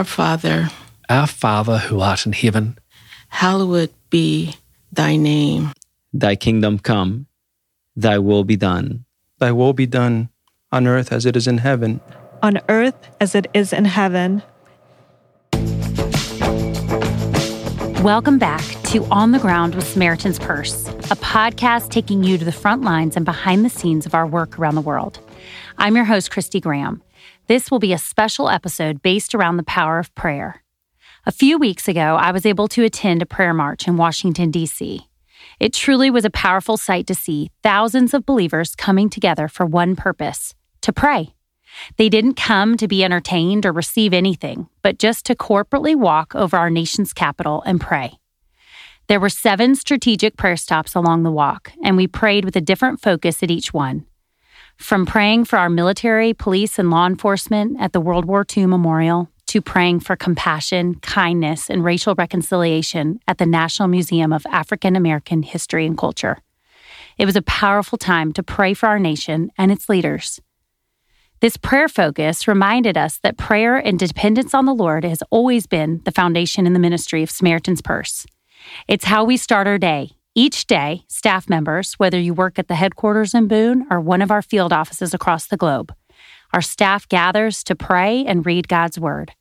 Our Father, Our Father who art in heaven, hallowed be thy name. Thy kingdom come, thy will be done. Thy will be done on earth as it is in heaven. on earth as it is in heaven. Welcome back to On the Ground with Samaritan's Purse, a podcast taking you to the front lines and behind the scenes of our work around the world. I'm your host, Christy Graham. This will be a special episode based around the power of prayer. A few weeks ago, I was able to attend a prayer march in Washington, D.C. It truly was a powerful sight to see thousands of believers coming together for one purpose to pray. They didn't come to be entertained or receive anything, but just to corporately walk over our nation's capital and pray. There were seven strategic prayer stops along the walk, and we prayed with a different focus at each one. From praying for our military, police, and law enforcement at the World War II Memorial to praying for compassion, kindness, and racial reconciliation at the National Museum of African American History and Culture. It was a powerful time to pray for our nation and its leaders. This prayer focus reminded us that prayer and dependence on the Lord has always been the foundation in the ministry of Samaritan's Purse. It's how we start our day. Each day, staff members, whether you work at the headquarters in Boone or one of our field offices across the globe, our staff gathers to pray and read God's Word.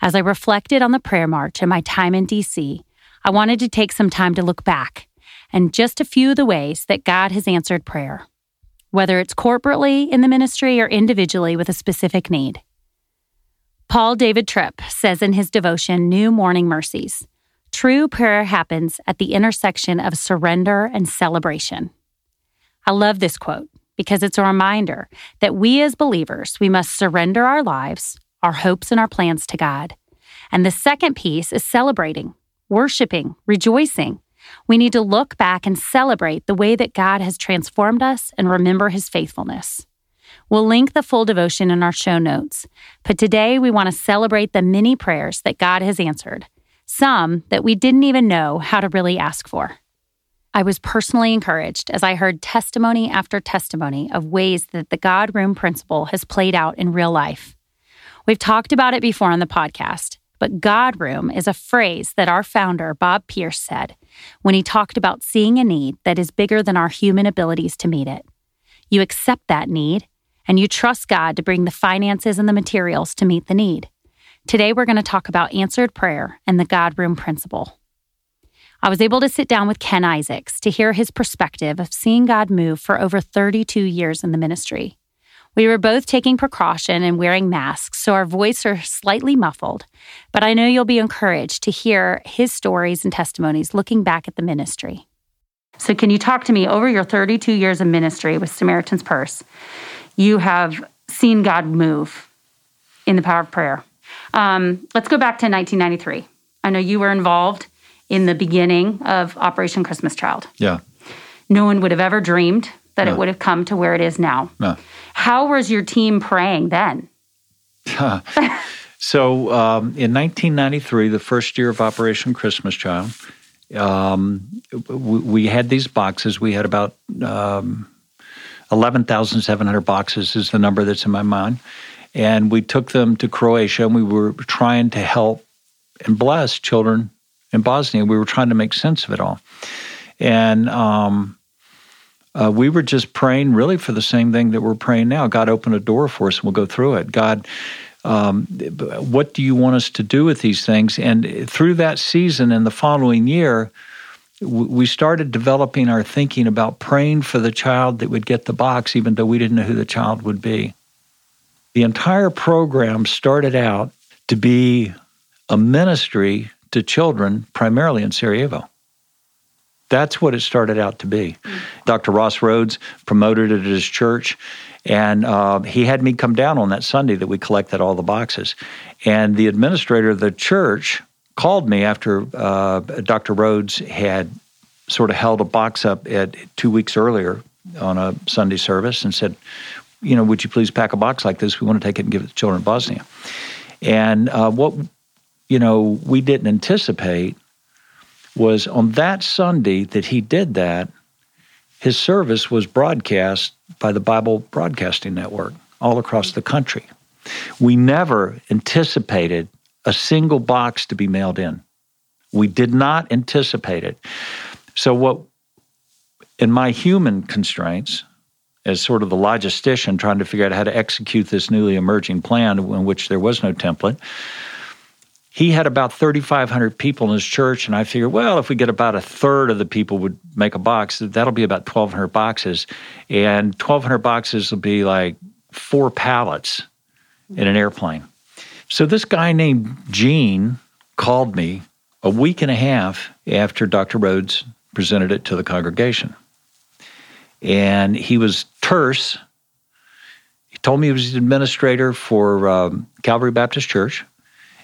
As I reflected on the prayer march and my time in DC, I wanted to take some time to look back and just a few of the ways that God has answered prayer whether it's corporately in the ministry or individually with a specific need. Paul David Tripp says in his devotion, New Morning Mercies, true prayer happens at the intersection of surrender and celebration. I love this quote because it's a reminder that we as believers, we must surrender our lives, our hopes, and our plans to God. And the second piece is celebrating, worshiping, rejoicing. We need to look back and celebrate the way that God has transformed us and remember his faithfulness. We'll link the full devotion in our show notes, but today we want to celebrate the many prayers that God has answered, some that we didn't even know how to really ask for. I was personally encouraged as I heard testimony after testimony of ways that the God Room principle has played out in real life. We've talked about it before on the podcast, but God Room is a phrase that our founder, Bob Pierce, said when he talked about seeing a need that is bigger than our human abilities to meet it. You accept that need and you trust God to bring the finances and the materials to meet the need. Today, we're going to talk about answered prayer and the God Room principle. I was able to sit down with Ken Isaacs to hear his perspective of seeing God move for over 32 years in the ministry. We were both taking precaution and wearing masks, so our voices are slightly muffled, but I know you'll be encouraged to hear his stories and testimonies looking back at the ministry. So, can you talk to me over your 32 years of ministry with Samaritan's Purse? You have seen God move in the power of prayer. Um, let's go back to 1993. I know you were involved in the beginning of Operation Christmas Child. Yeah. No one would have ever dreamed that No. it would have come to where it is now. No. How was your team praying then? So um, in 1993, the first year of Operation Christmas Child, um, we, we had these boxes. We had about um, 11,700 boxes, is the number that's in my mind. And we took them to Croatia and we were trying to help and bless children in Bosnia. We were trying to make sense of it all. And um, uh, we were just praying really for the same thing that we're praying now. God open a door for us and we'll go through it. God, um, what do you want us to do with these things? And through that season and the following year, we started developing our thinking about praying for the child that would get the box, even though we didn't know who the child would be. The entire program started out to be a ministry to children, primarily in Sarajevo. That's what it started out to be. Dr. Ross Rhodes promoted it at his church, and uh, he had me come down on that Sunday that we collected all the boxes. And the administrator of the church called me after uh, Dr. Rhodes had sort of held a box up at two weeks earlier on a Sunday service and said, you know, would you please pack a box like this? We want to take it and give it to children in Bosnia. And uh, what, you know, we didn't anticipate was on that Sunday that he did that, his service was broadcast by the Bible Broadcasting Network all across the country. We never anticipated a single box to be mailed in. We did not anticipate it. So, what in my human constraints, as sort of the logistician trying to figure out how to execute this newly emerging plan in which there was no template, he had about 3,500 people in his church, and I figured, well, if we get about a third of the people would make a box, that'll be about 1,200 boxes, and 1,200 boxes will be like four pallets in an airplane. So this guy named Gene called me a week and a half after Dr. Rhodes presented it to the congregation. And he was terse. He told me he was the administrator for um, Calvary Baptist Church,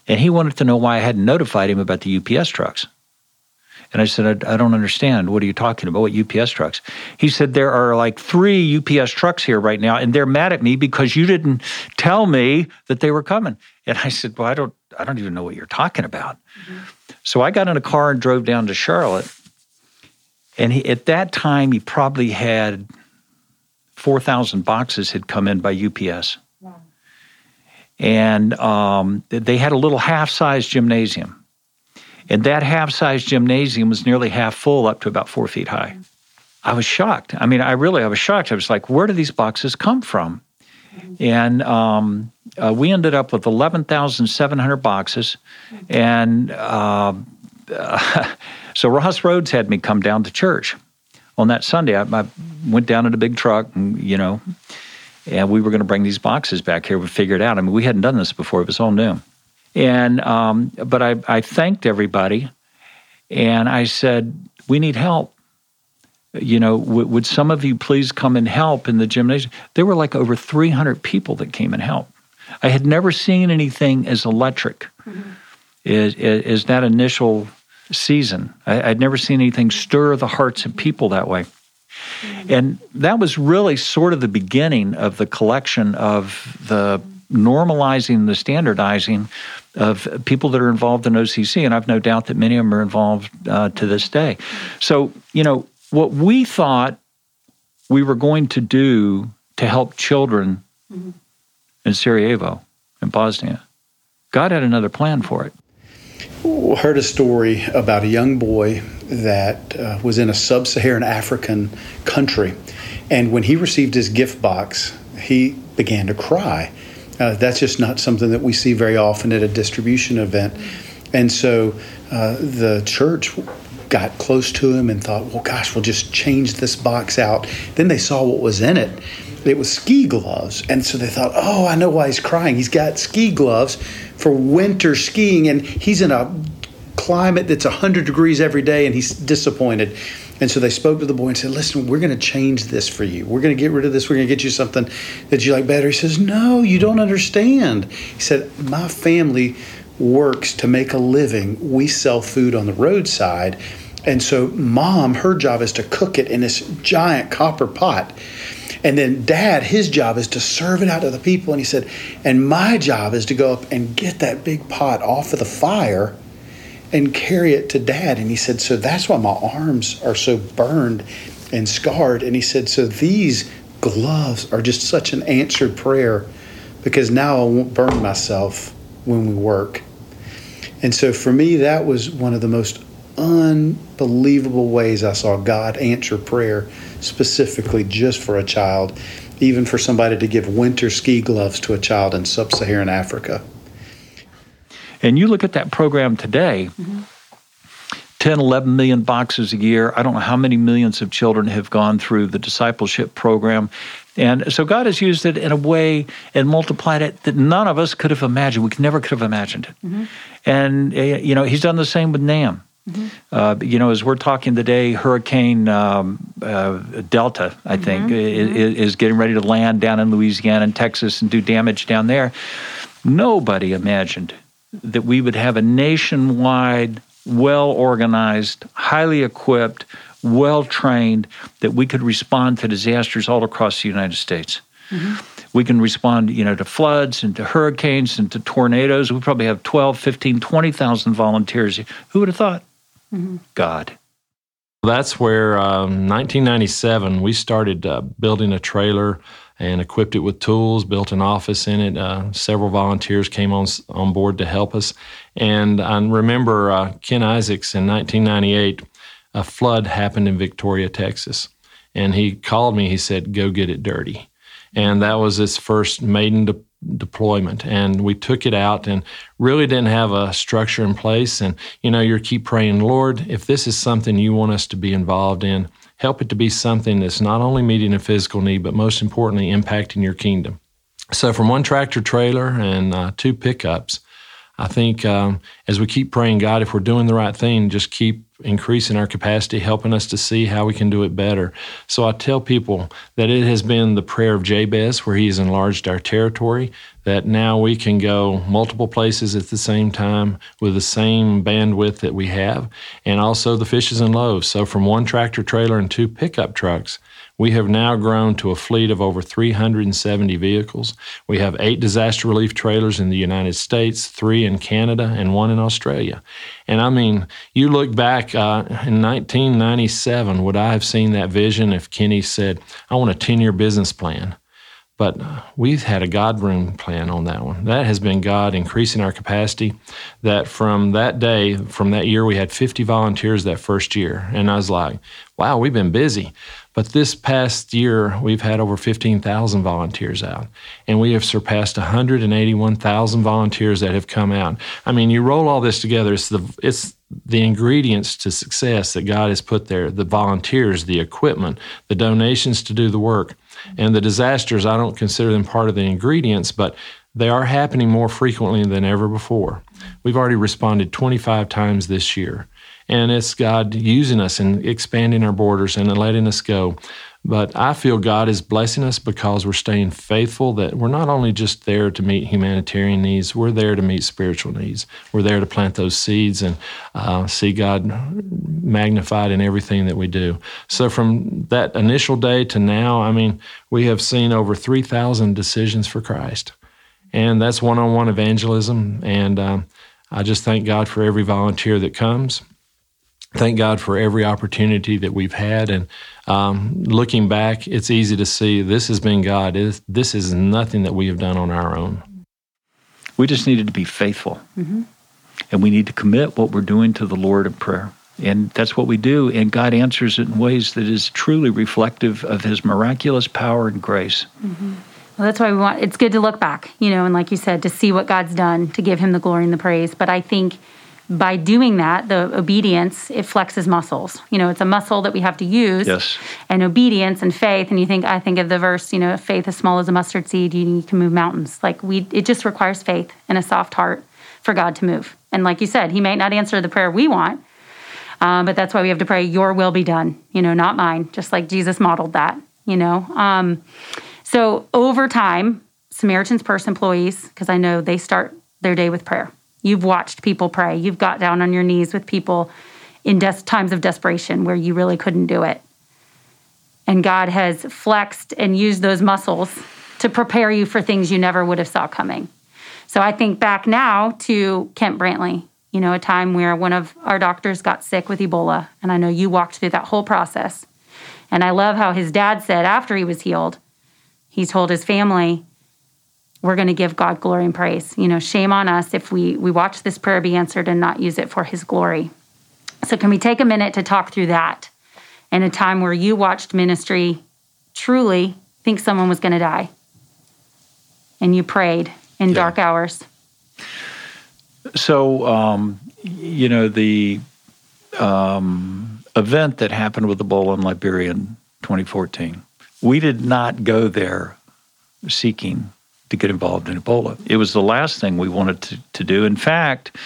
and he wanted to know why I hadn't notified him about the UPS trucks. And I said, I, I, don't understand. What are you talking about? What UPS trucks? He said, There are like three UPS trucks here right now, and they're mad at me because you didn't tell me that they were coming. And I said, Well, I don't, I don't even know what you're talking about. Mm-hmm. So I got in a car and drove down to Charlotte. And he, at that time, he probably had 4,000 boxes had come in by UPS. Wow. And um, they had a little half sized gymnasium. And that half sized gymnasium was nearly half full, up to about four feet high. I was shocked. I mean, I really, I was shocked. I was like, where do these boxes come from? And um, uh, we ended up with 11,700 boxes. And uh, so Ross Rhodes had me come down to church on that Sunday. I, I went down in a big truck, and, you know, and we were going to bring these boxes back here. We figured out. I mean, we hadn't done this before; it was all new. And um, but I, I thanked everybody, and I said, "We need help. You know, w- would some of you please come and help in the gymnasium?" There were like over 300 people that came and helped. I had never seen anything as electric mm-hmm. as, as that initial season. I, would never seen anything stir the hearts of people that way. Mm-hmm. And that was really sort of the beginning of the collection of the normalizing, the standardizing of people that are involved in OCC, and I've no doubt that many of them are involved uh, to this day. So, you know, what we thought we were going to do to help children mm-hmm. in Sarajevo, in Bosnia, God had another plan for it. Heard a story about a young boy that uh, was in a sub Saharan African country. And when he received his gift box, he began to cry uh, that's just not something that we see very often at a distribution event. And so uh, the church got close to him and thought, well, gosh, we'll just change this box out. Then they saw what was in it. It was ski gloves. And so they thought, oh, I know why he's crying. He's got ski gloves for winter skiing, and he's in a climate that's 100 degrees every day, and he's disappointed. And so they spoke to the boy and said, Listen, we're going to change this for you. We're going to get rid of this. We're going to get you something that you like better. He says, No, you don't understand. He said, My family works to make a living. We sell food on the roadside. And so, mom, her job is to cook it in this giant copper pot. And then dad, his job is to serve it out to the people. And he said, And my job is to go up and get that big pot off of the fire and carry it to dad. And he said, So that's why my arms are so burned and scarred. And he said, So these gloves are just such an answered prayer because now I won't burn myself when we work. And so for me, that was one of the most unbelievable ways I saw God answer prayer specifically just for a child, even for somebody to give winter ski gloves to a child in sub Saharan Africa. And you look at that program today. Mm-hmm. 10, 11 million boxes a year. I don't know how many millions of children have gone through the discipleship program. And so God has used it in a way and multiplied it that none of us could have imagined. We never could have imagined it. Mm-hmm. And, uh, you know, He's done the same with NAM. Mm-hmm. Uh, you know, as we're talking today, Hurricane um, uh, Delta, I mm-hmm. think, mm-hmm. is, is, getting ready to land down in Louisiana and Texas and do damage down there. Nobody imagined that we would have a nationwide, well organized, highly equipped, well trained, that we could respond to disasters all across the United States. Mm-hmm. We can respond, you know, to floods and to hurricanes and to tornadoes. We probably have 12, 15, 20,000 volunteers. Who would have thought? Mm-hmm. God. That's where um, 1997 we started uh, building a trailer and equipped it with tools, built an office in it. Uh, several volunteers came on on board to help us. And I remember uh, Ken Isaacs in 1998, a flood happened in Victoria, Texas. And he called me, he said, Go get it dirty. And that was his first maiden de- deployment. And we took it out and really didn't have a structure in place. And, you know, you keep praying, Lord, if this is something you want us to be involved in, help it to be something that's not only meeting a physical need, but most importantly, impacting your kingdom. So, from one tractor trailer and uh, two pickups, I think um, as we keep praying, God, if we're doing the right thing, just keep increasing our capacity, helping us to see how we can do it better. So I tell people that it has been the prayer of Jabez where he has enlarged our territory, that now we can go multiple places at the same time with the same bandwidth that we have, and also the fishes and loaves. So from one tractor trailer and two pickup trucks, we have now grown to a fleet of over 370 vehicles. We have eight disaster relief trailers in the United States, three in Canada, and one in Australia. And I mean, you look back uh, in 1997, would I have seen that vision if Kenny said, I want a 10 year business plan? But we've had a God room plan on that one. That has been God increasing our capacity. That from that day, from that year, we had 50 volunteers that first year. And I was like, wow, we've been busy. But this past year, we've had over 15,000 volunteers out, and we have surpassed 181,000 volunteers that have come out. I mean, you roll all this together, it's the, it's the ingredients to success that God has put there the volunteers, the equipment, the donations to do the work. And the disasters, I don't consider them part of the ingredients, but they are happening more frequently than ever before. We've already responded 25 times this year. And it's God using us and expanding our borders and letting us go. But I feel God is blessing us because we're staying faithful, that we're not only just there to meet humanitarian needs, we're there to meet spiritual needs. We're there to plant those seeds and uh, see God magnified in everything that we do. So from that initial day to now, I mean, we have seen over 3,000 decisions for Christ. And that's one on one evangelism. And um, I just thank God for every volunteer that comes thank God for every opportunity that we've had. And um, looking back, it's easy to see this has been God. this is nothing that we have done on our own. We just needed to be faithful. Mm-hmm. And we need to commit what we're doing to the Lord in prayer. And that's what we do. And God answers it in ways that is truly reflective of His miraculous power and grace. Mm-hmm. Well, that's why we want it's good to look back, you know, and like you said, to see what God's done, to give Him the glory and the praise. But I think by doing that, the obedience, it flexes muscles. You know, it's a muscle that we have to use. Yes. And obedience and faith. And you think, I think of the verse, you know, faith as small as a mustard seed, you can move mountains. Like we, it just requires faith and a soft heart for God to move. And like you said, He may not answer the prayer we want, um, but that's why we have to pray, Your will be done, you know, not mine, just like Jesus modeled that, you know. Um, so over time, Samaritan's Purse employees, because I know they start their day with prayer You've watched people pray. You've got down on your knees with people in des- times of desperation where you really couldn't do it. And God has flexed and used those muscles to prepare you for things you never would have saw coming. So I think back now to Kent Brantley, you know, a time where one of our doctors got sick with Ebola. And I know you walked through that whole process. And I love how his dad said after he was healed, he told his family, we're going to give God glory and praise. You know, shame on us if we we watch this prayer be answered and not use it for his glory. So can we take a minute to talk through that in a time where you watched ministry truly think someone was going to die and you prayed in yeah. dark hours? So, um, you know, the um, event that happened with Ebola in Liberia in 2014, we did not go there seeking to get involved in Ebola. It was the last thing we wanted to, to do. In fact,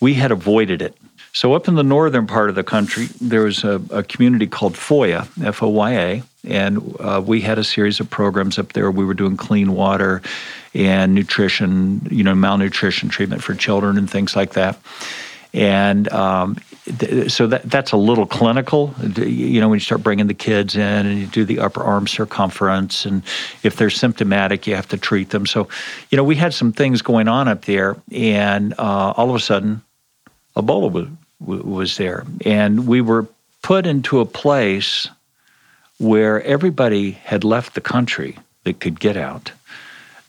we had avoided it. So, up in the northern part of the country, there was a, a community called Foya, F O Y A, and uh, we had a series of programs up there. We were doing clean water and nutrition, you know, malnutrition treatment for children and things like that. And um, so that that's a little clinical. You know, when you start bringing the kids in and you do the upper arm circumference, and if they're symptomatic, you have to treat them. So, you know, we had some things going on up there, and uh, all of a sudden, Ebola was was there, and we were put into a place where everybody had left the country. that could get out.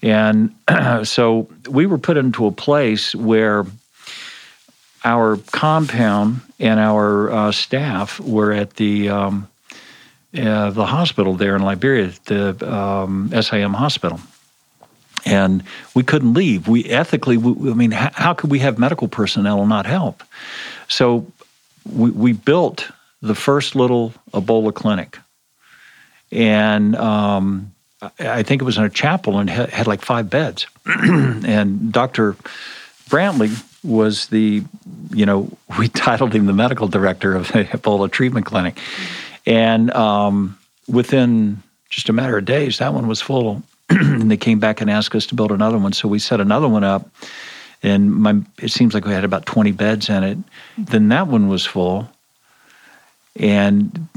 And so we were put into a place where our compound and our uh, staff were at the um, uh, the hospital there in Liberia, the um, SIM hospital, and we couldn't leave. We ethically, we, I mean, how, how, could we have medical personnel and not help? So we, we built the first little Ebola clinic, and um, I think it was in a chapel and had, had like five beds. and Dr. Brantley was the, you know, we titled him the medical director of the Ebola treatment clinic. And um, within just a matter of days, that one was full. and they came back and asked us to build another one. So we set another one up. And my, it seems like we had about 20 beds in it. Then that one was full and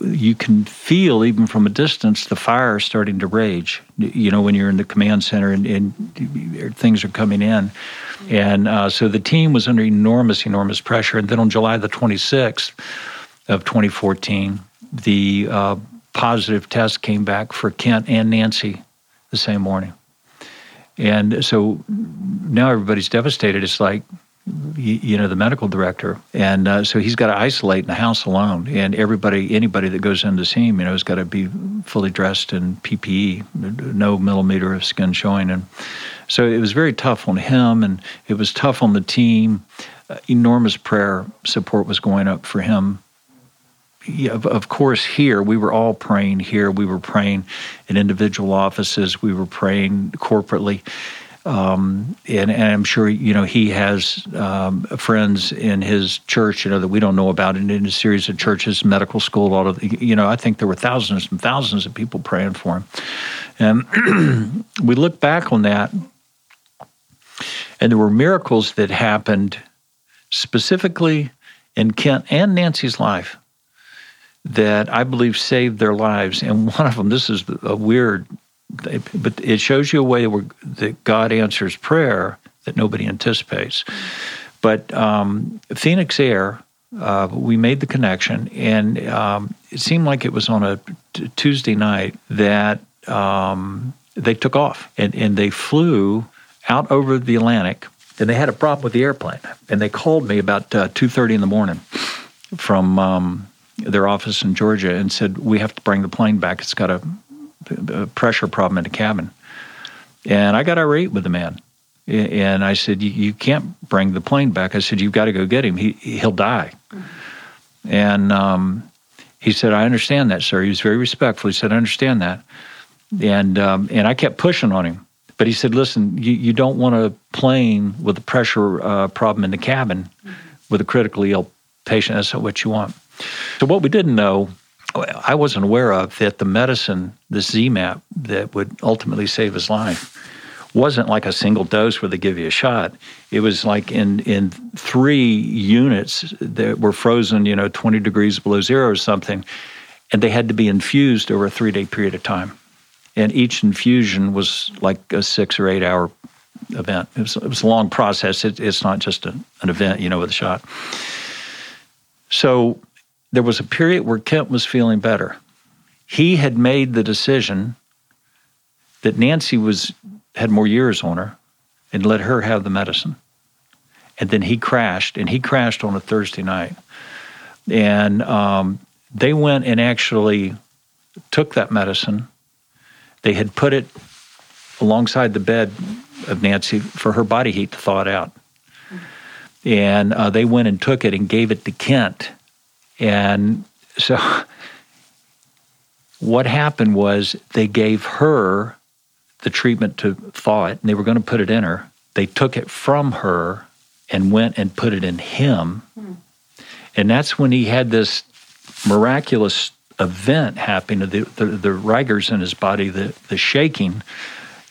you can feel even from a distance the fire starting to rage you know when you're in the command center and, and things are coming in. And uh, so the team was under enormous enormous pressure. And then on july the 26th of 2014 the uh, positive test came back for kent and nancy the same morning. And so now everybody's devastated. It's like you know the medical director. And uh, so he's got to isolate in the house alone. And everybody anybody that goes in to see him you know has got to be fully dressed in ppe no millimeter of skin showing. And so it was very tough on him and it was tough on the team. Uh, enormous prayer support was going up for him. Yeah, of, of course here we were all praying here. We were praying in individual offices. We were praying corporately um, and, and, I'm sure you know he has um, friends in his church, you know, that we don't know about, and in a series of churches, medical school, all of you know, I think there were thousands and thousands of people praying for him, and we look back on that, and there were miracles that happened specifically in Kent and Nancy's life that I believe saved their lives, and one of them, this is a weird but it shows you a way where that God answers prayer that nobody anticipates. But um, Phoenix Air, uh, we made the connection, and um, it seemed like it was on a t- Tuesday night that um, they took off and, and they flew out over the Atlantic. And they had a problem with the airplane, and they called me about uh, two thirty in the morning from um, their office in Georgia and said we have to bring the plane back. It's got a a pressure problem in the cabin. And I got irate with the man. And I said, You can't bring the plane back. I said, You've got to go get him. He, he'll die. Mm-hmm. And um, he said, I understand that, sir. He was very respectful. He said, I understand that. And, um, and I kept pushing on him. But he said, Listen, you, you don't want a plane with a pressure uh, problem in the cabin mm-hmm. with a critically ill patient. That's not what you want. So, what we didn't know I wasn't aware of that the medicine, the ZMapp, that would ultimately save his life, wasn't like a single dose where they give you a shot. It was like in in three units that were frozen, you know, 20 degrees below zero or something, and they had to be infused over a three day period of time. And each infusion was like a six or eight hour event. It was, it was a long process. It, it's not just a, an event, you know, with a shot. So there was a period where Kent was feeling better. He had made the decision that Nancy was had more years on her and let her have the medicine. And then he crashed, and he crashed on a Thursday night. And um, they went and actually took that medicine. They had put it alongside the bed of Nancy for her body heat to thaw it out. And uh, they went and took it and gave it to Kent and so what happened was they gave her the treatment to thaw it, and they were going to put it in her. They took it from her and went and put it in him. Hmm. And that's when he had this miraculous event happen the, the, the rigors in his body, the, the shaking,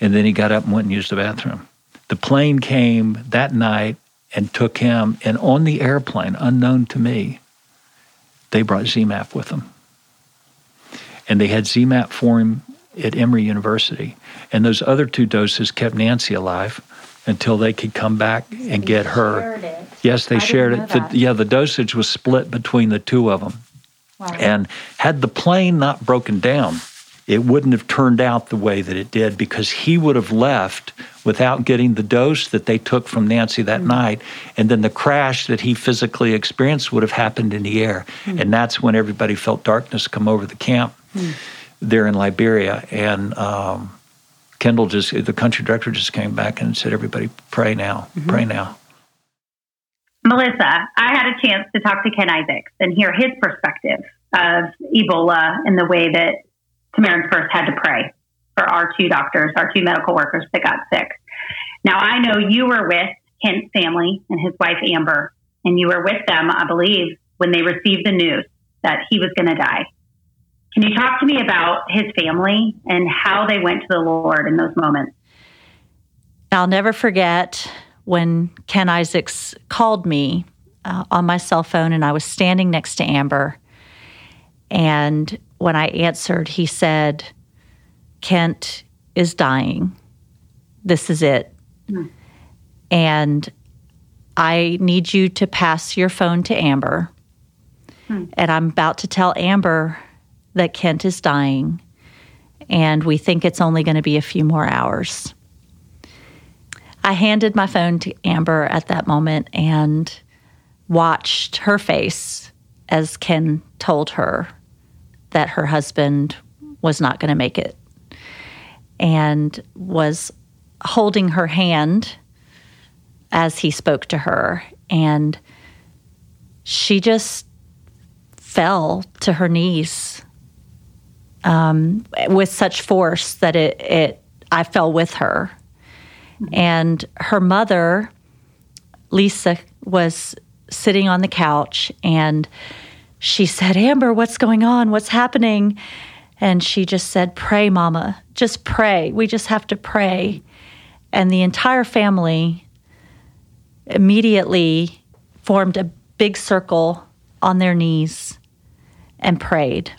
and then he got up and went and used the bathroom. The plane came that night and took him, and on the airplane, unknown to me, they brought ZMapp with them. And they had ZMapp for him at Emory University. And those other two doses kept Nancy alive until they could come back and get her. Yes, they I shared it. The, yeah, the dosage was split between the two of them. Wow. And had the plane not broken down, it wouldn't have turned out the way that it did because he would have left without getting the dose that they took from Nancy that mm-hmm. night. And then the crash that he physically experienced would have happened in the air. Mm-hmm. And that's when everybody felt darkness come over the camp mm-hmm. there in Liberia. And um, Kendall just, the country director just came back and said, everybody pray now, mm-hmm. pray now. Melissa, I had a chance to talk to Ken Isaacs and hear his perspective of Ebola and the way that Samaritan's Purse had to pray for our two doctors, our two medical workers that got sick. Now, I know you were with Kent's family and his wife, Amber, and you were with them, I believe, when they received the news that he was going to die. Can you talk to me about his family and how they went to the Lord in those moments? I'll never forget when Ken Isaacs called me uh, on my cell phone and I was standing next to Amber. And when I answered, he said, Kent is dying. This is it. Mm. And I need you to pass your phone to Amber. Mm. And I'm about to tell Amber that Kent is dying. And we think it's only going to be a few more hours. I handed my phone to Amber at that moment and watched her face as Ken told her that her husband was not going to make it and was holding her hand as he spoke to her. And she just fell to her knees um, with such force that it, it I fell with her. And her mother, Lisa, was sitting on the couch and she said, Amber, what's going on? What's happening? And she just said, Pray, Mama. Just pray. We just have to pray. And the entire family immediately formed a big circle on their knees and prayed.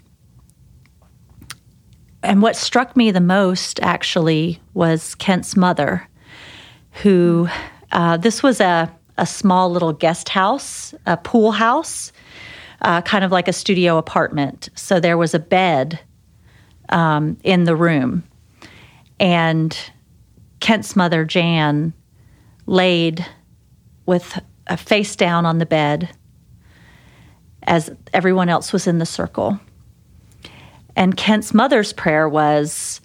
And what struck me the most actually was Kent's mother, who uh, this was a, a small little guest house, a pool house, uh, kind of like a studio apartment. So there was a bed um, in the room. And Kent's mother, Jan, laid with a face down on the bed as everyone else was in the circle. And Kent's mother's prayer was,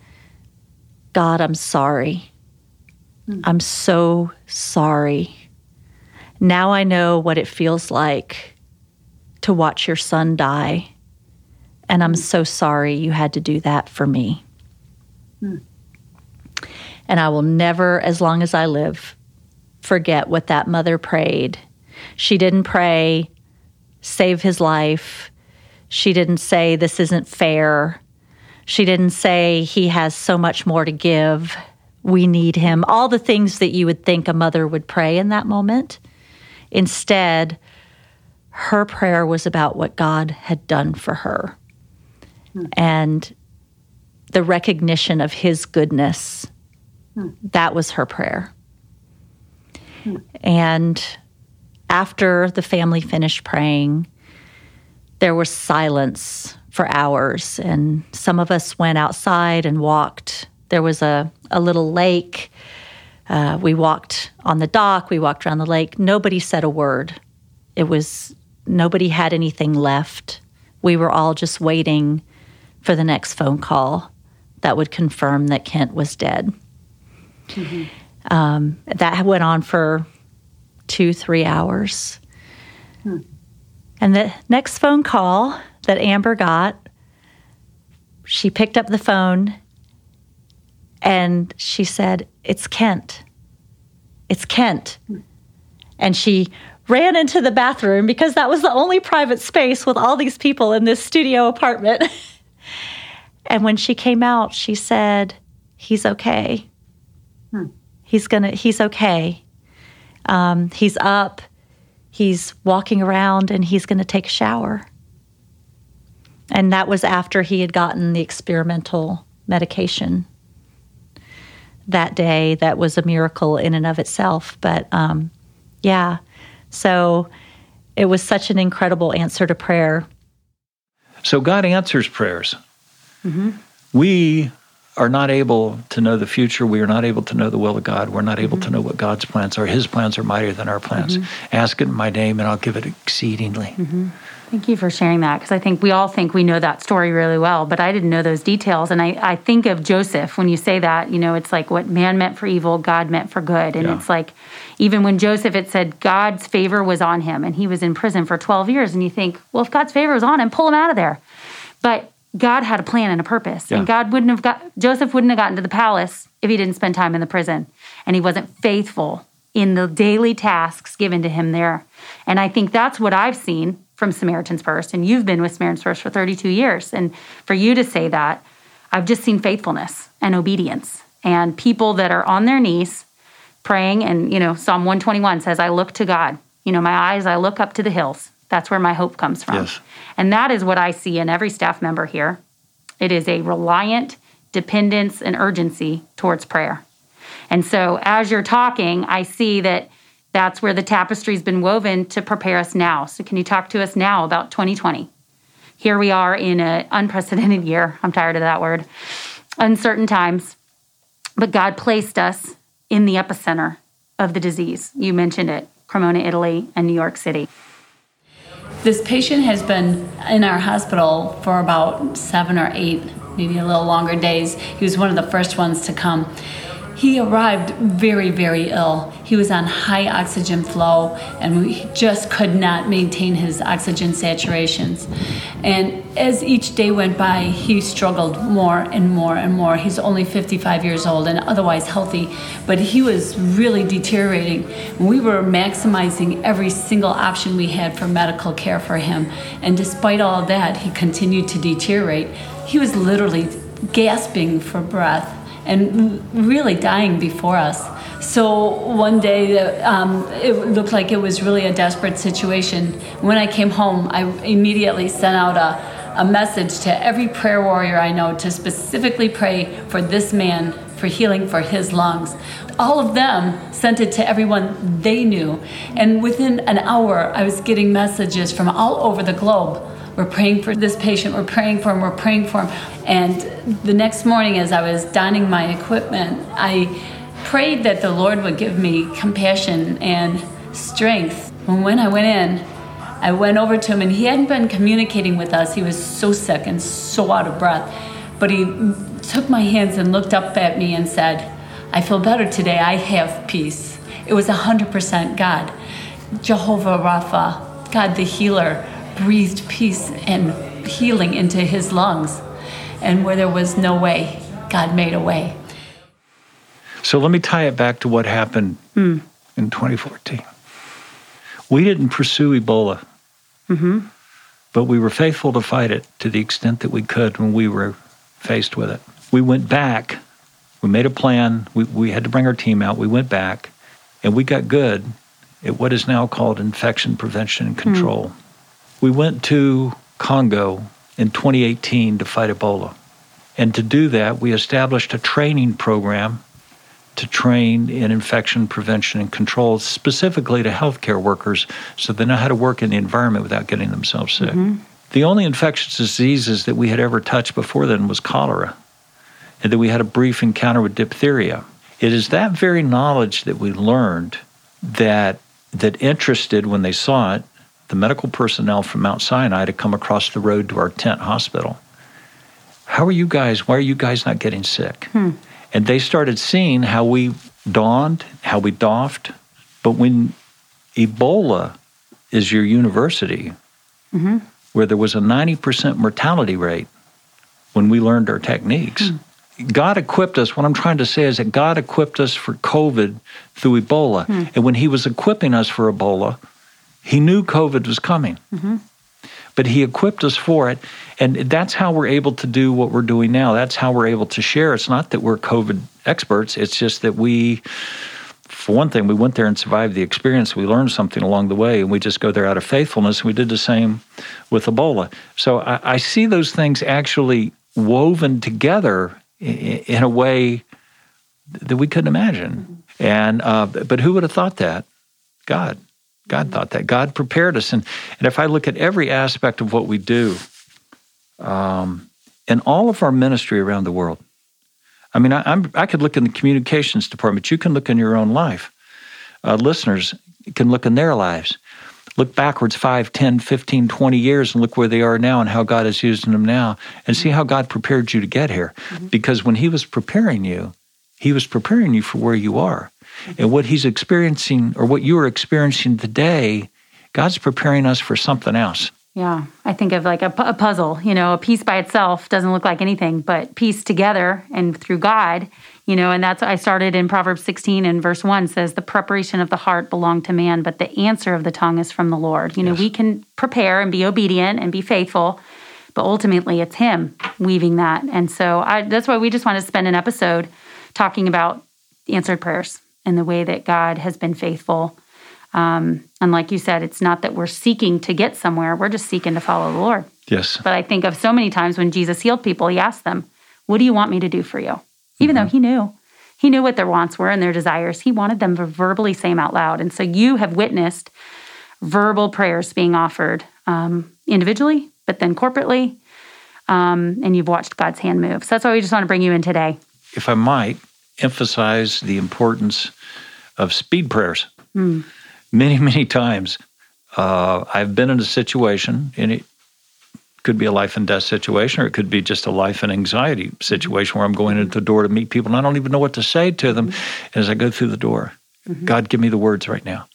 God, I'm sorry. Mm. I'm so sorry. Now I know what it feels like to watch your son die. And I'm so sorry you had to do that for me. Mm. And I will never, as long as I live, forget what that mother prayed. She didn't pray, save his life. She didn't say, this isn't fair. She didn't say, he has so much more to give we need him, all the things that you would think a mother would pray in that moment. Instead, her prayer was about what God had done for her hmm. and the recognition of his goodness. Hmm. That was her prayer. Hmm. And after the family finished praying, there was silence for hours, and some of us went outside and walked there was a, a little lake. Uh, we walked on the dock, we walked around the lake. Nobody said a word. It was, nobody had anything left. We were all just waiting for the next phone call that would confirm that Kent was dead. Mm-hmm. Um, that went on for two, three hours. Hmm. And the next phone call that Amber got, she picked up the phone and she said, It's Kent. It's Kent. And she ran into the bathroom because that was the only private space with all these people in this studio apartment. and when she came out, she said, He's okay. Hmm. He's gonna, he's okay. Um, he's up, he's walking around, and he's gonna take a shower. And that was after he had gotten the experimental medication that day that was a miracle in and of itself. But um, yeah, so it was such an incredible answer to prayer. So God answers prayers. Mm-hmm. We are not able to know the future. We are not able to know the will of God. We're not able to mm-hmm. know what God's plans are. His plans are mightier than our plans. Mm-hmm. Ask it in my name, and I'll give it exceedingly. Mm-hmm. Thank you for sharing that because I think we all think we know that story really well, but I didn't know those details. And I, I think of Joseph when you say that, you know, it's like what man meant for evil, God meant for good. And Yeah. it's like, even when Joseph, it said God's favor was on him and he was in prison for 12 years. And you think, well, if God's favor was on him, pull him out of there. But God had a plan and a purpose. Yeah. And God wouldn't have got, Joseph wouldn't have gotten to the palace if he didn't spend time in the prison and he wasn't faithful in the daily tasks given to him there. And I think that's what I've seen from Samaritan's Purse. And you've been with Samaritan's Purse for 32 years. And for you to say that, I've just seen faithfulness and obedience and people that are on their knees praying. And, you know, Psalm 121 says, I look to God. You know, my eyes, I look up to the hills. That's where my hope comes from. Yes. And that is what I see in every staff member here. It is a reliant dependence and urgency towards prayer. And so as you're talking, I see that that's where the tapestry's been woven to prepare us now. So can you talk to us now about 2020? Here we are in an unprecedented year. I'm tired of that word. Uncertain times. But God placed us in the epicenter of the disease. You mentioned it Cremona, Italy, and New York City. This patient has been in our hospital for about seven or eight, maybe a little longer days. He was one of the first ones to come. He arrived very, very ill. He was on high oxygen flow and we just could not maintain his oxygen saturations. And as each day went by, he struggled more and more and more. He's only 55 years old and otherwise healthy, but he was really deteriorating. We were maximizing every single option we had for medical care for him. And despite all of that, he continued to deteriorate. He was literally gasping for breath and really dying before us. So one day, um, it looked like it was really a desperate situation. When I came home, I immediately sent out a, a message to every prayer warrior I know to specifically pray for this man for healing for his lungs. All of them sent it to everyone they knew. And within an hour, I was getting messages from all over the globe we're praying for this patient, we're praying for him, we're praying for him. And the next morning, as I was donning my equipment, I prayed that the Lord would give me compassion and strength. And when I went in, I went over to him, and he hadn't been communicating with us. He was so sick and so out of breath. But he took my hands and looked up at me and said, I feel better today. I have peace. It was 100% God. Jehovah Rapha, God the healer, breathed peace and healing into his lungs. And where there was no way, God made a way. So let me tie it back to what happened hmm. in 2014. We didn't pursue Ebola, mm-hmm. but we were faithful to fight it to the extent that we could when we were faced with it. We went back, we made a plan, we, we had to bring our team out, we went back, and we got good at what is now called infection prevention and hmm. control. We went to Congo in 2018 to fight Ebola. And to do that, we established a training program to train in infection prevention and control, specifically to healthcare workers, so they know how to work in the environment without getting themselves sick. Mm-hmm. The only infectious diseases that we had ever touched before then was cholera, and that we had a brief encounter with diphtheria. It is that very knowledge that we learned that that interested when they saw it the medical personnel from Mount Sinai to come across the road to our tent hospital. How are you guys? Why are you guys not getting sick? Hmm. And they started seeing how we donned, how we doffed. But when Ebola is your university, mm-hmm. where there was a 90% mortality rate when we learned our techniques, hmm. God equipped us. What I'm trying to say is that God equipped us for COVID through Ebola. Hmm. And when He was equipping us for Ebola, He knew COVID was coming. But He equipped us for it. And that's how we're able to do what we're doing now. That's how we're able to share. It's not that we're COVID experts, it's just that we, for one thing, we went there and survived the experience. We learned something along the way, and we just go there out of faithfulness. We did the same with Ebola. So I, I see those things actually woven together i- i- in a way that we couldn't imagine. And uh, but who would have thought that? God. God thought that. God prepared us. And, and if I look at every aspect of what we do, um, in all of our ministry around the world. I mean, I, I'm, I could look in the communications department. You can look in your own life. Uh, listeners can look in their lives. Look backwards 5, 10, 15, 20 years and look where they are now and how God is using them now and see how God prepared you to get here. Mm-hmm. Because when He was preparing you, He was preparing you for where you are. And what He's experiencing or what you are experiencing today, God's preparing us for something else. Yeah, I think of like a, a, puzzle. You know, a piece by itself doesn't look like anything, but pieced together and through God, you know, and that's I started in Proverbs 16 and verse 1 says, The preparation of the heart belong to man, but the answer of the tongue is from the Lord. You know, we can prepare and be obedient and be faithful, but ultimately it's Him weaving that. And so I, that's why we just want to spend an episode talking about answered prayers and the way that God has been faithful um, and like you said, it's not that we're seeking to get somewhere, we're just seeking to follow the Lord. Yes. But I think of so many times when Jesus healed people, he asked them, What do you want me to do for you? Even mm-hmm. though he knew. He knew what their wants were and their desires. He wanted them to verbally say them out loud. And so you have witnessed verbal prayers being offered um, individually, but then corporately. Um, and you've watched God's hand move. So that's why we just want to bring you in today. If I might emphasize the importance of speed prayers. Mm many, many times. Uh, I've been in a situation, and it could be a life and death situation, or it could be just a life and anxiety situation where I'm going into the door to meet people and I don't even know what to say to them mm-hmm. as I go through the door. Mm-hmm. God, give me the words right now.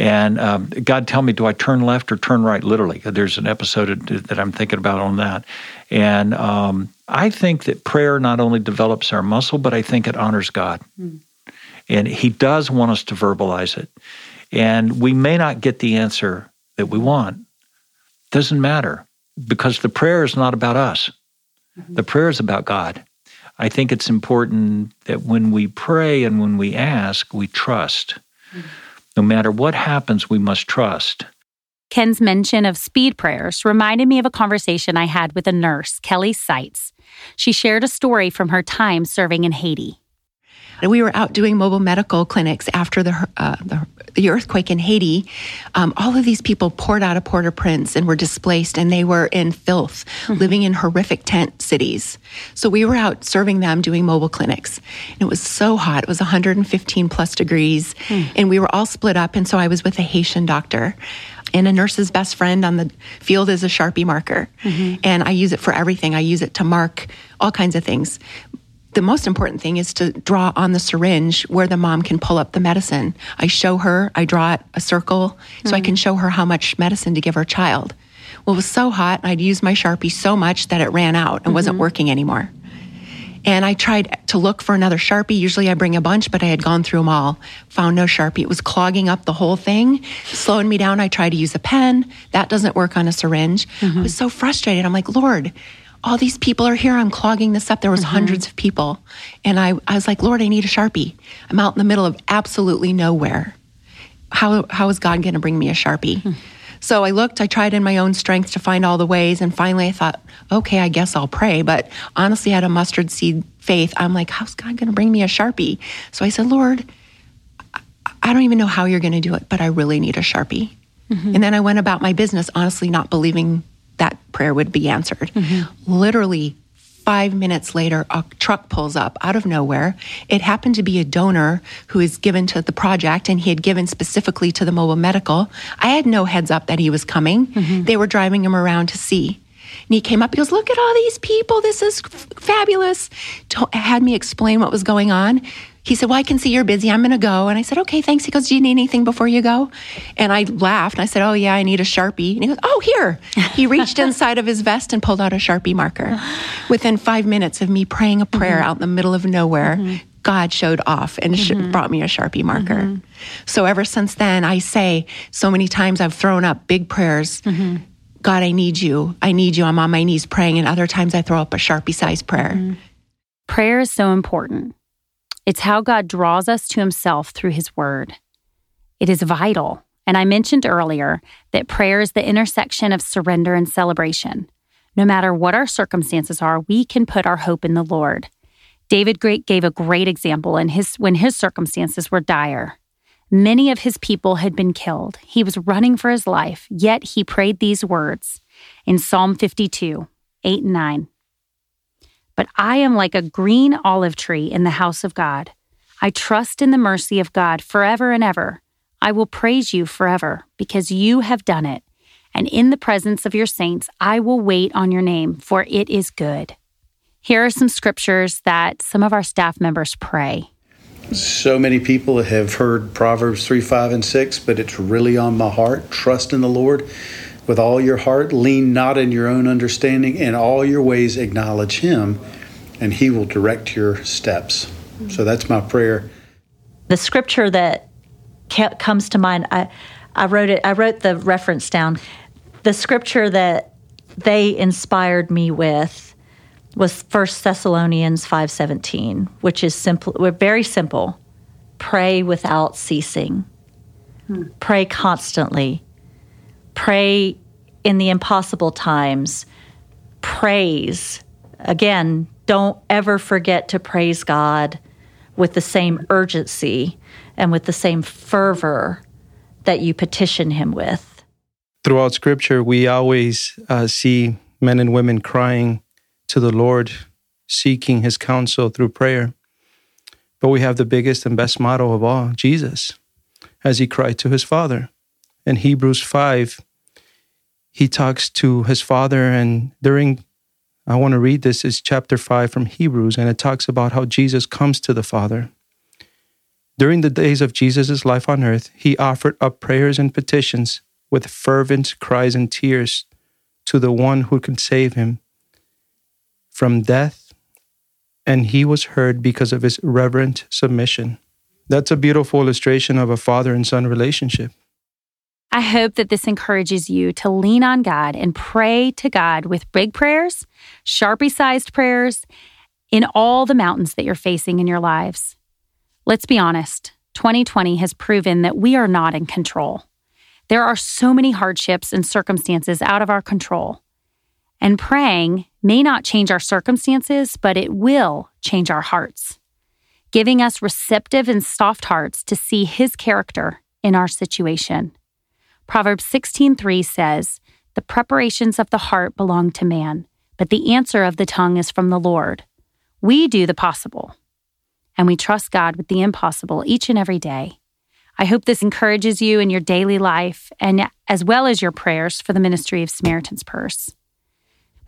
And um, God, tell me, do I turn left or turn right? Literally, there's an episode that I'm thinking about on that. And um, I think that prayer not only develops our muscle, but I think it honors God. Mm. And He does want us to verbalize it. And we may not get the answer that we want. Doesn't matter because the prayer is not about us. Mm-hmm. The prayer is about God. I think it's important that when we pray and when we ask, we trust. Mm-hmm. No matter what happens, we must trust. Ken's mention of speed prayers reminded me of a conversation I had with a nurse, Kelly Seitz. She shared a story from her time serving in Haiti. We were out doing mobile medical clinics after the, uh, the, the, earthquake in Haiti. Um, all of these people poured out of Port-au-Prince and were displaced, and they were in filth, mm-hmm. living in horrific tent cities. So we were out serving them doing mobile clinics. And it was so hot. It was 115 plus degrees, mm. and we were all split up. And so I was with a Haitian doctor and a nurse's best friend on the field is a Sharpie marker. Mm-hmm. And I use it for everything. I use it to mark all kinds of things the most important thing is to draw on the syringe where the mom can pull up the medicine. I show her, I draw a circle so mm. I can show her how much medicine to give her child. Well, it was so hot, I'd used my Sharpie so much that it ran out and mm-hmm. wasn't working anymore. And I tried to look for another Sharpie. Usually I bring a bunch, but I had gone through them all, found no Sharpie. It was clogging up the whole thing, slowing me down. I tried to use a pen. That doesn't work on a syringe. Mm-hmm. I was so frustrated. I'm like, Lord, all these people are here. I'm clogging this up. There was mm-hmm. hundreds of people. And I, I was like, Lord, I need a Sharpie. I'm out in the middle of absolutely nowhere. How, how is God going to bring me a Sharpie? Mm-hmm. So I looked, I tried in my own strength to find all the ways. And finally I thought, okay, I guess I'll pray. But honestly, I had a mustard seed faith. I'm like, how's God going to bring me a Sharpie? So I said, Lord, I don't even know how you're going to do it, but I really need a Sharpie. Mm-hmm. And then I went about my business, honestly, not believing that prayer would be answered. Mm-hmm. Literally five minutes later, a truck pulls up out of nowhere. It happened to be a donor who is given to the project, and he had given specifically to the mobile medical. I had no heads up that he was coming. Mm-hmm. They were driving him around to see. And he came up, he goes, Look at all these people. This is f- fabulous. Had me explain what was going on he said, Well, I can see you're busy. I'm going to go. And I said, Okay, thanks. He goes, Do you need anything before you go? And I laughed and I said, Oh, yeah, I need a Sharpie. And he goes, Oh, here. He reached inside of his vest and pulled out a Sharpie marker. Within five minutes of me praying a prayer mm-hmm. out in the middle of nowhere, mm-hmm. God showed off and mm-hmm. brought me a Sharpie marker. Mm-hmm. So ever since then, I say so many times I've thrown up big prayers. Mm-hmm. God, I need you. I need you. I'm on my knees praying. And other times I throw up a Sharpie sized prayer. Mm-hmm. Prayer is so important. It's how God draws us to himself through his word. It is vital. And I mentioned earlier that prayer is the intersection of surrender and celebration. No matter what our circumstances are, we can put our hope in the Lord. David Great gave a great example in his, when his circumstances were dire. Many of his people had been killed. He was running for his life, yet he prayed these words in Psalm 52, 8 and 9. But I am like a green olive tree in the house of God. I trust in the mercy of God forever and ever. I will praise you forever because you have done it. And in the presence of your saints, I will wait on your name, for it is good. Here are some scriptures that some of our staff members pray. So many people have heard Proverbs 3, 5, and 6, but it's really on my heart. Trust in the Lord with all your heart. Lean not in your own understanding. In all your ways, acknowledge Him, and He will direct your steps. So that's my prayer. The scripture that kept, comes to mind, I, I wrote it. I wrote the reference down. The scripture that they inspired me with was First Thessalonians 5:17, which is simple very simple. Pray without ceasing. Hmm. Pray constantly. Pray in the impossible times. Praise. Again, don't ever forget to praise God with the same urgency and with the same fervor that you petition him with. Throughout scripture, we always uh, see men and women crying to the Lord, seeking his counsel through prayer. But we have the biggest and best model of all, Jesus, as he cried to his Father. In Hebrews 5, he talks to his Father, and during I want to read this is chapter 5 from Hebrews, and it talks about how Jesus comes to the Father. During the days of Jesus' life on earth, he offered up prayers and petitions with fervent cries and tears to the one who could save him from death, and he was heard because of his reverent submission. That's a beautiful illustration of a father and son relationship. I hope that this encourages you to lean on God and pray to God with big prayers, Sharpie sized prayers, in all the mountains that you're facing in your lives. Let's be honest 2020 has proven that we are not in control. There are so many hardships and circumstances out of our control. And praying may not change our circumstances, but it will change our hearts, giving us receptive and soft hearts to see His character in our situation. Proverbs 16:3 says, "The preparations of the heart belong to man, but the answer of the tongue is from the Lord." We do the possible, and we trust God with the impossible each and every day. I hope this encourages you in your daily life and as well as your prayers for the ministry of Samaritan's Purse.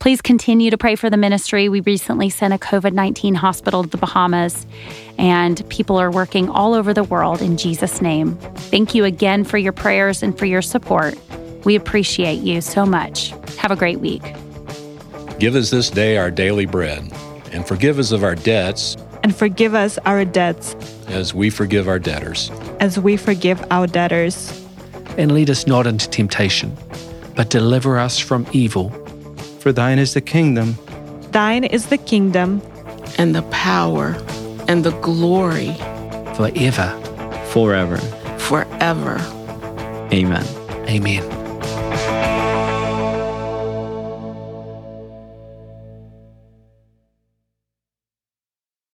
Please continue to pray for the ministry. We recently sent a COVID 19 hospital to the Bahamas, and people are working all over the world in Jesus' name. Thank you again for your prayers and for your support. We appreciate you so much. Have a great week. Give us this day our daily bread, and forgive us of our debts. And forgive us our debts. As we forgive our debtors. As we forgive our debtors. And lead us not into temptation, but deliver us from evil. For thine is the kingdom. Thine is the kingdom. And the power and the glory. Forever. Forever. Forever. Amen. Amen.